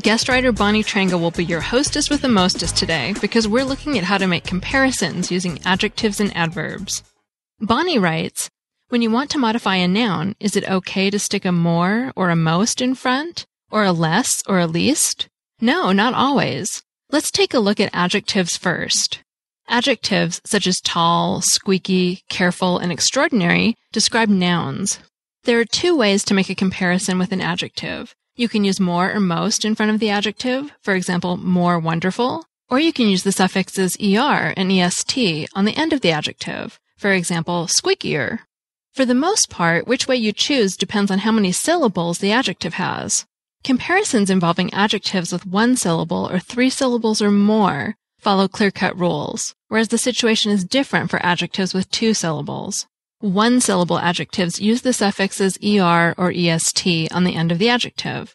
Guest writer Bonnie Trenga will be your hostess with the mostest today because we're looking at how to make comparisons using adjectives and adverbs. Bonnie writes, when you want to modify a noun, is it okay to stick a more or a most in front? Or a less or a least? No, not always. Let's take a look at adjectives first. Adjectives such as tall, squeaky, careful, and extraordinary describe nouns. There are two ways to make a comparison with an adjective. You can use more or most in front of the adjective, for example, more wonderful, or you can use the suffixes er and est on the end of the adjective, for example, squeakier. For the most part, which way you choose depends on how many syllables the adjective has. Comparisons involving adjectives with one syllable or three syllables or more follow clear-cut rules, whereas the situation is different for adjectives with two syllables. One syllable adjectives use the suffixes er or est on the end of the adjective.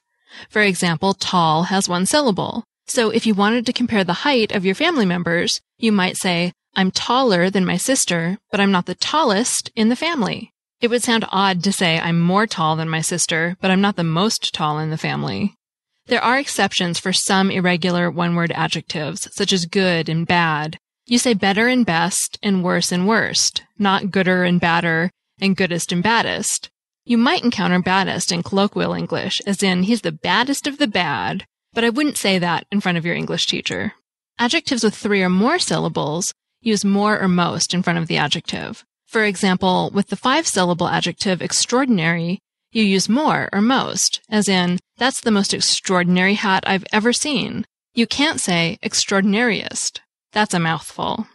For example, tall has one syllable. So if you wanted to compare the height of your family members, you might say, I'm taller than my sister, but I'm not the tallest in the family. It would sound odd to say I'm more tall than my sister, but I'm not the most tall in the family. There are exceptions for some irregular one-word adjectives, such as good and bad, you say better and best and worse and worst, not gooder and badder and goodest and baddest. You might encounter baddest in colloquial English, as in he's the baddest of the bad, but I wouldn't say that in front of your English teacher. Adjectives with three or more syllables use more or most in front of the adjective. For example, with the five syllable adjective extraordinary, you use more or most, as in, that's the most extraordinary hat I've ever seen. You can't say extraordinariest. That's a mouthful.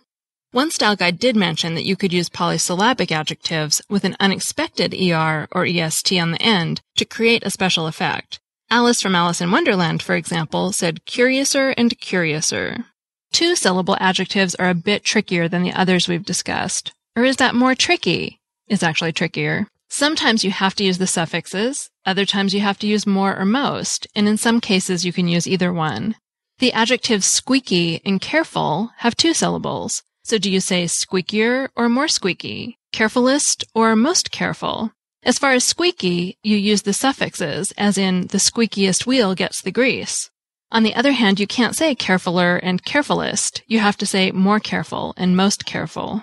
One style guide did mention that you could use polysyllabic adjectives with an unexpected er or est on the end to create a special effect. Alice from Alice in Wonderland, for example, said curiouser and curiouser. Two syllable adjectives are a bit trickier than the others we've discussed. Or is that more tricky? Is actually trickier. Sometimes you have to use the suffixes, other times you have to use more or most, and in some cases you can use either one. The adjectives squeaky and careful have two syllables. So do you say squeakier or more squeaky? Carefulest or most careful? As far as squeaky, you use the suffixes, as in the squeakiest wheel gets the grease. On the other hand, you can't say carefuler and carefulest. You have to say more careful and most careful.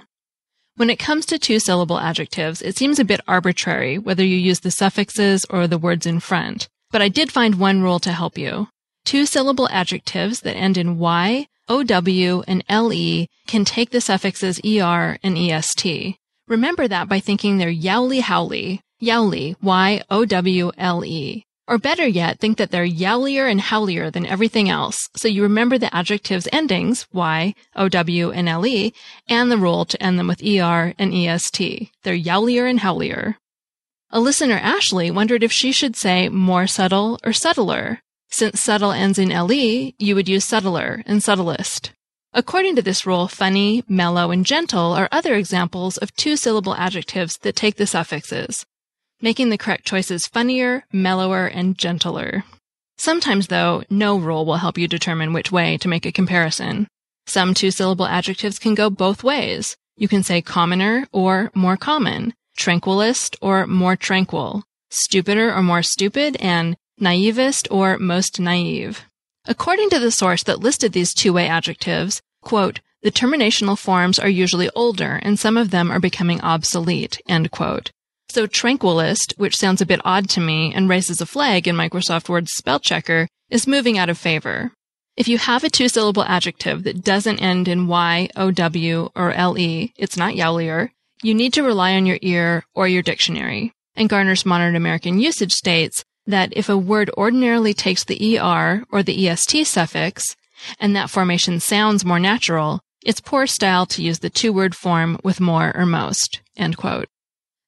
When it comes to two syllable adjectives, it seems a bit arbitrary whether you use the suffixes or the words in front. But I did find one rule to help you. Two syllable adjectives that end in Y, OW, and LE can take the suffixes ER and EST. Remember that by thinking they're yowly howly, yowly, Y-O-W-L-E. Or better yet, think that they're yowlier and howlier than everything else, so you remember the adjectives endings, Y, O-W, and L-E, and the rule to end them with ER and EST. They're yowlier and howlier. A listener, Ashley, wondered if she should say more subtle or subtler. Since subtle ends in le, you would use subtler and subtlest. According to this rule, funny, mellow, and gentle are other examples of two syllable adjectives that take the suffixes, making the correct choices funnier, mellower, and gentler. Sometimes, though, no rule will help you determine which way to make a comparison. Some two syllable adjectives can go both ways. You can say commoner or more common, tranquilist or more tranquil, stupider or more stupid, and naivest, or most naive. According to the source that listed these two-way adjectives, quote, the terminational forms are usually older and some of them are becoming obsolete, end quote. So tranquilist, which sounds a bit odd to me and raises a flag in Microsoft Word's spell checker, is moving out of favor. If you have a two syllable adjective that doesn't end in Y, O, W, or LE, it's not yowlier, you need to rely on your ear or your dictionary. And Garner's Modern American Usage states that if a word ordinarily takes the ER or the EST suffix, and that formation sounds more natural, it's poor style to use the two word form with more or most.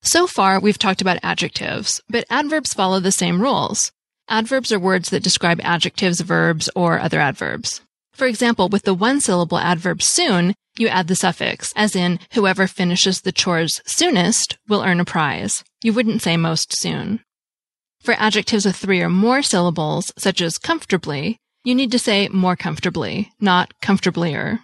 So far, we've talked about adjectives, but adverbs follow the same rules. Adverbs are words that describe adjectives, verbs, or other adverbs. For example, with the one syllable adverb soon, you add the suffix, as in, whoever finishes the chores soonest will earn a prize. You wouldn't say most soon. For adjectives with three or more syllables, such as comfortably, you need to say more comfortably, not comfortablier.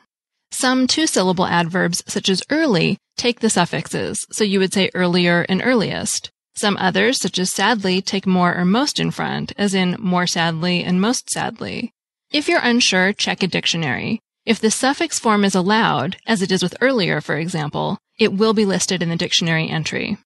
Some two syllable adverbs, such as early, take the suffixes, so you would say earlier and earliest. Some others, such as sadly, take more or most in front, as in more sadly and most sadly. If you're unsure, check a dictionary. If the suffix form is allowed, as it is with earlier, for example, it will be listed in the dictionary entry.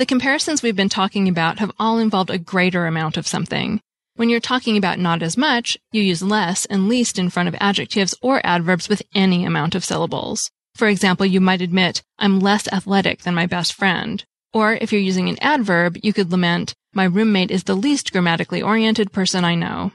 The comparisons we've been talking about have all involved a greater amount of something. When you're talking about not as much, you use less and least in front of adjectives or adverbs with any amount of syllables. For example, you might admit, I'm less athletic than my best friend. Or if you're using an adverb, you could lament, my roommate is the least grammatically oriented person I know.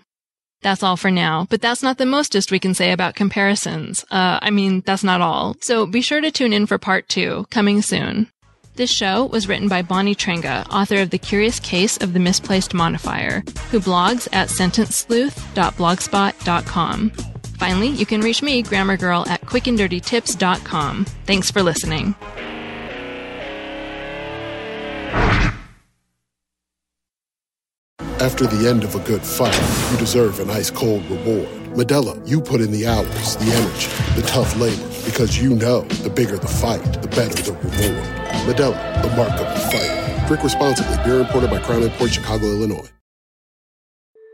That's all for now, but that's not the mostest we can say about comparisons. Uh, I mean, that's not all. So be sure to tune in for part two, coming soon. This show was written by Bonnie Trenga, author of The Curious Case of the Misplaced Modifier, who blogs at sentencesleuth.blogspot.com. Finally, you can reach me, Grammar Girl, at quickanddirtytips.com. Thanks for listening. After the end of a good fight, you deserve an ice cold reward. Modelo, you put in the hours, the energy, the tough labor, because you know the bigger the fight, the better the reward. Modelo, the mark of the fighter. Drink responsibly. Beer imported by Crown Port Chicago, Illinois.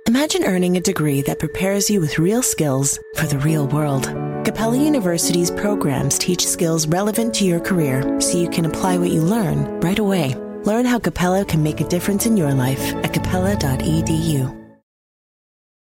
Imagine earning a degree that prepares you with real skills for the real world. Capella University's programs teach skills relevant to your career so you can apply what you learn right away. Learn how Capella can make a difference in your life at capella.edu.